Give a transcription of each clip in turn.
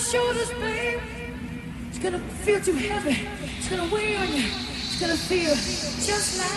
shoulders, babe. It's gonna feel too heavy. It's gonna weigh on you. It's gonna feel just like.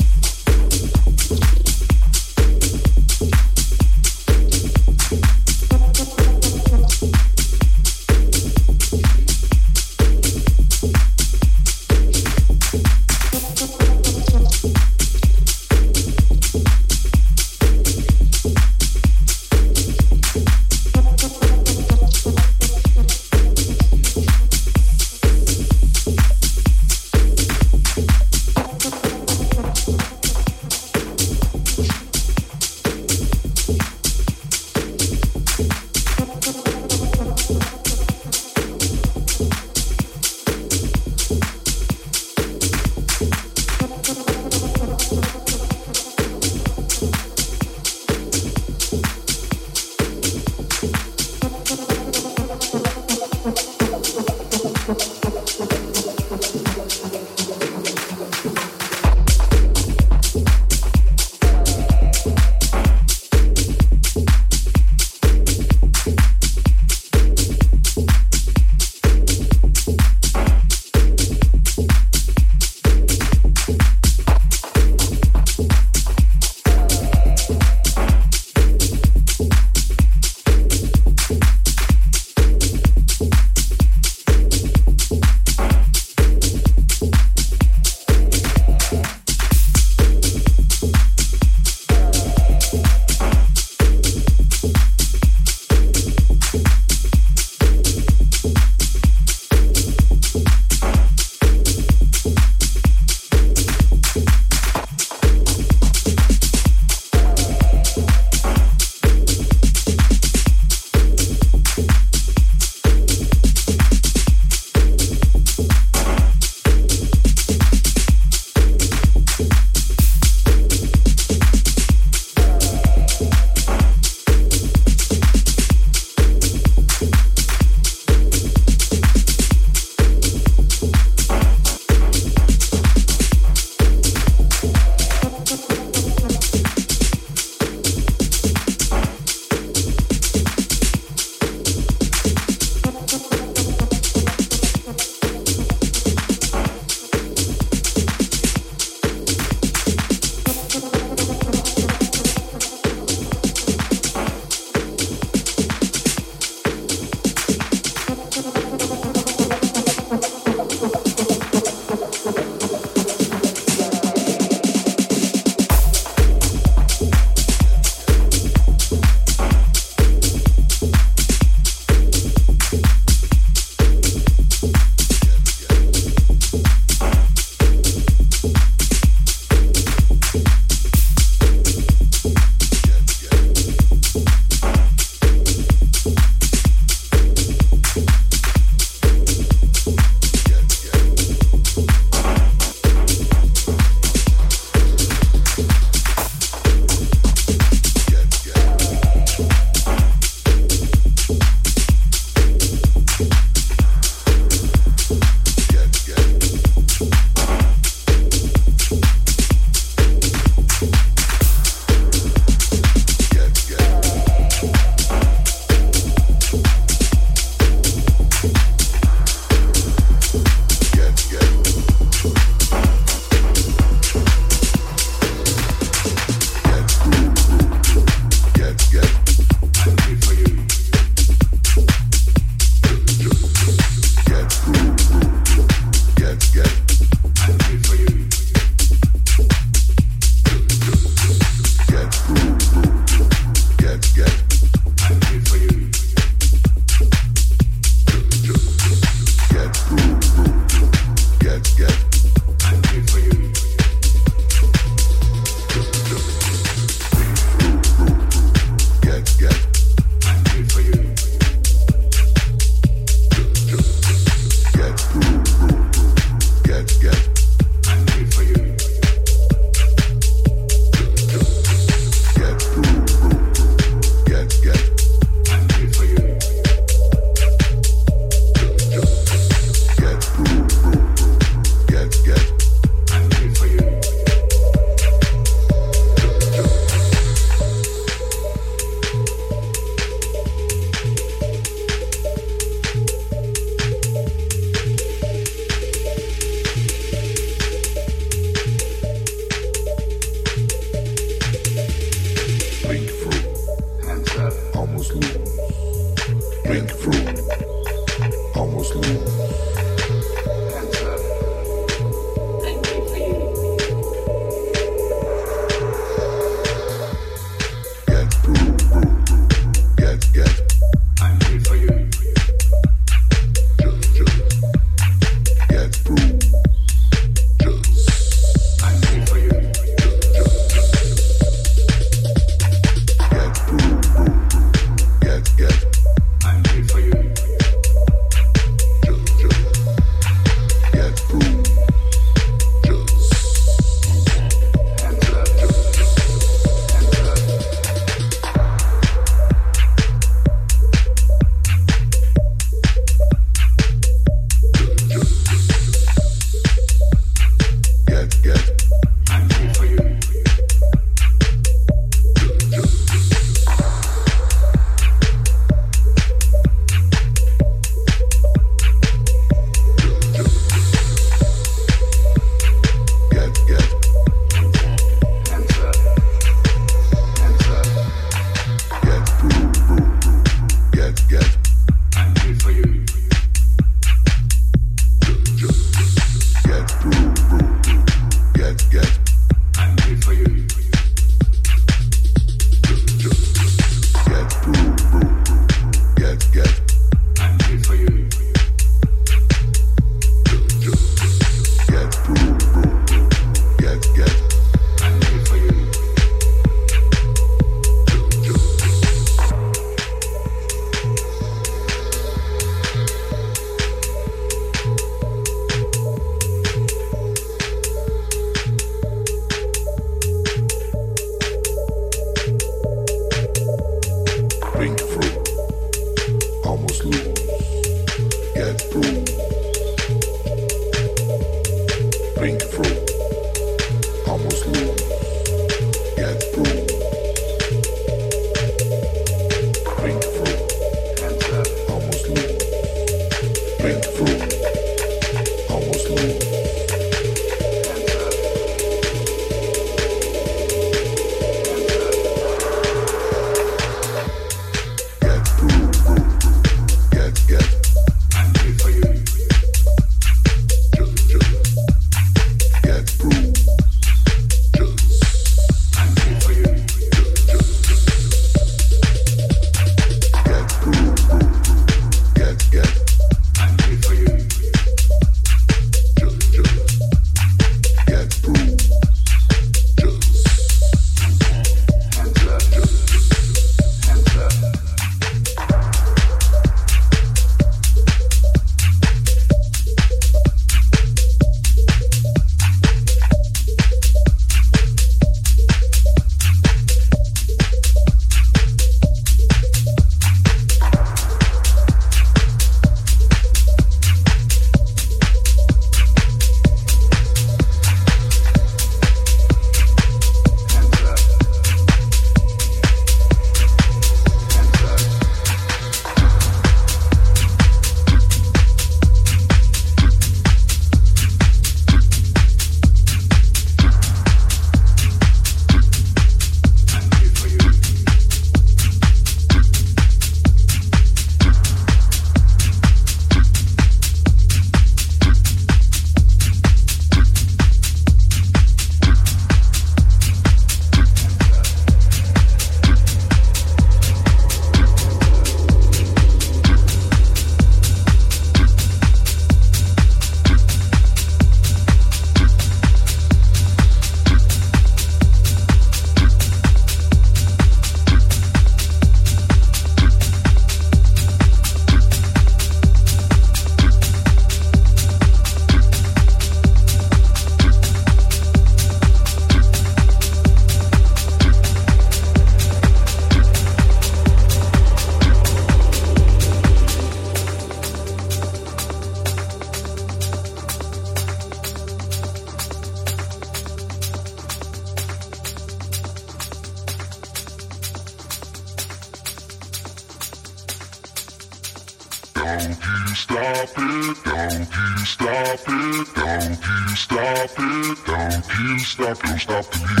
stop, don't stop the music.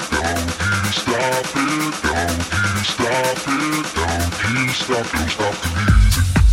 stop it, don't you stop it, don't you stop, don't stop the music.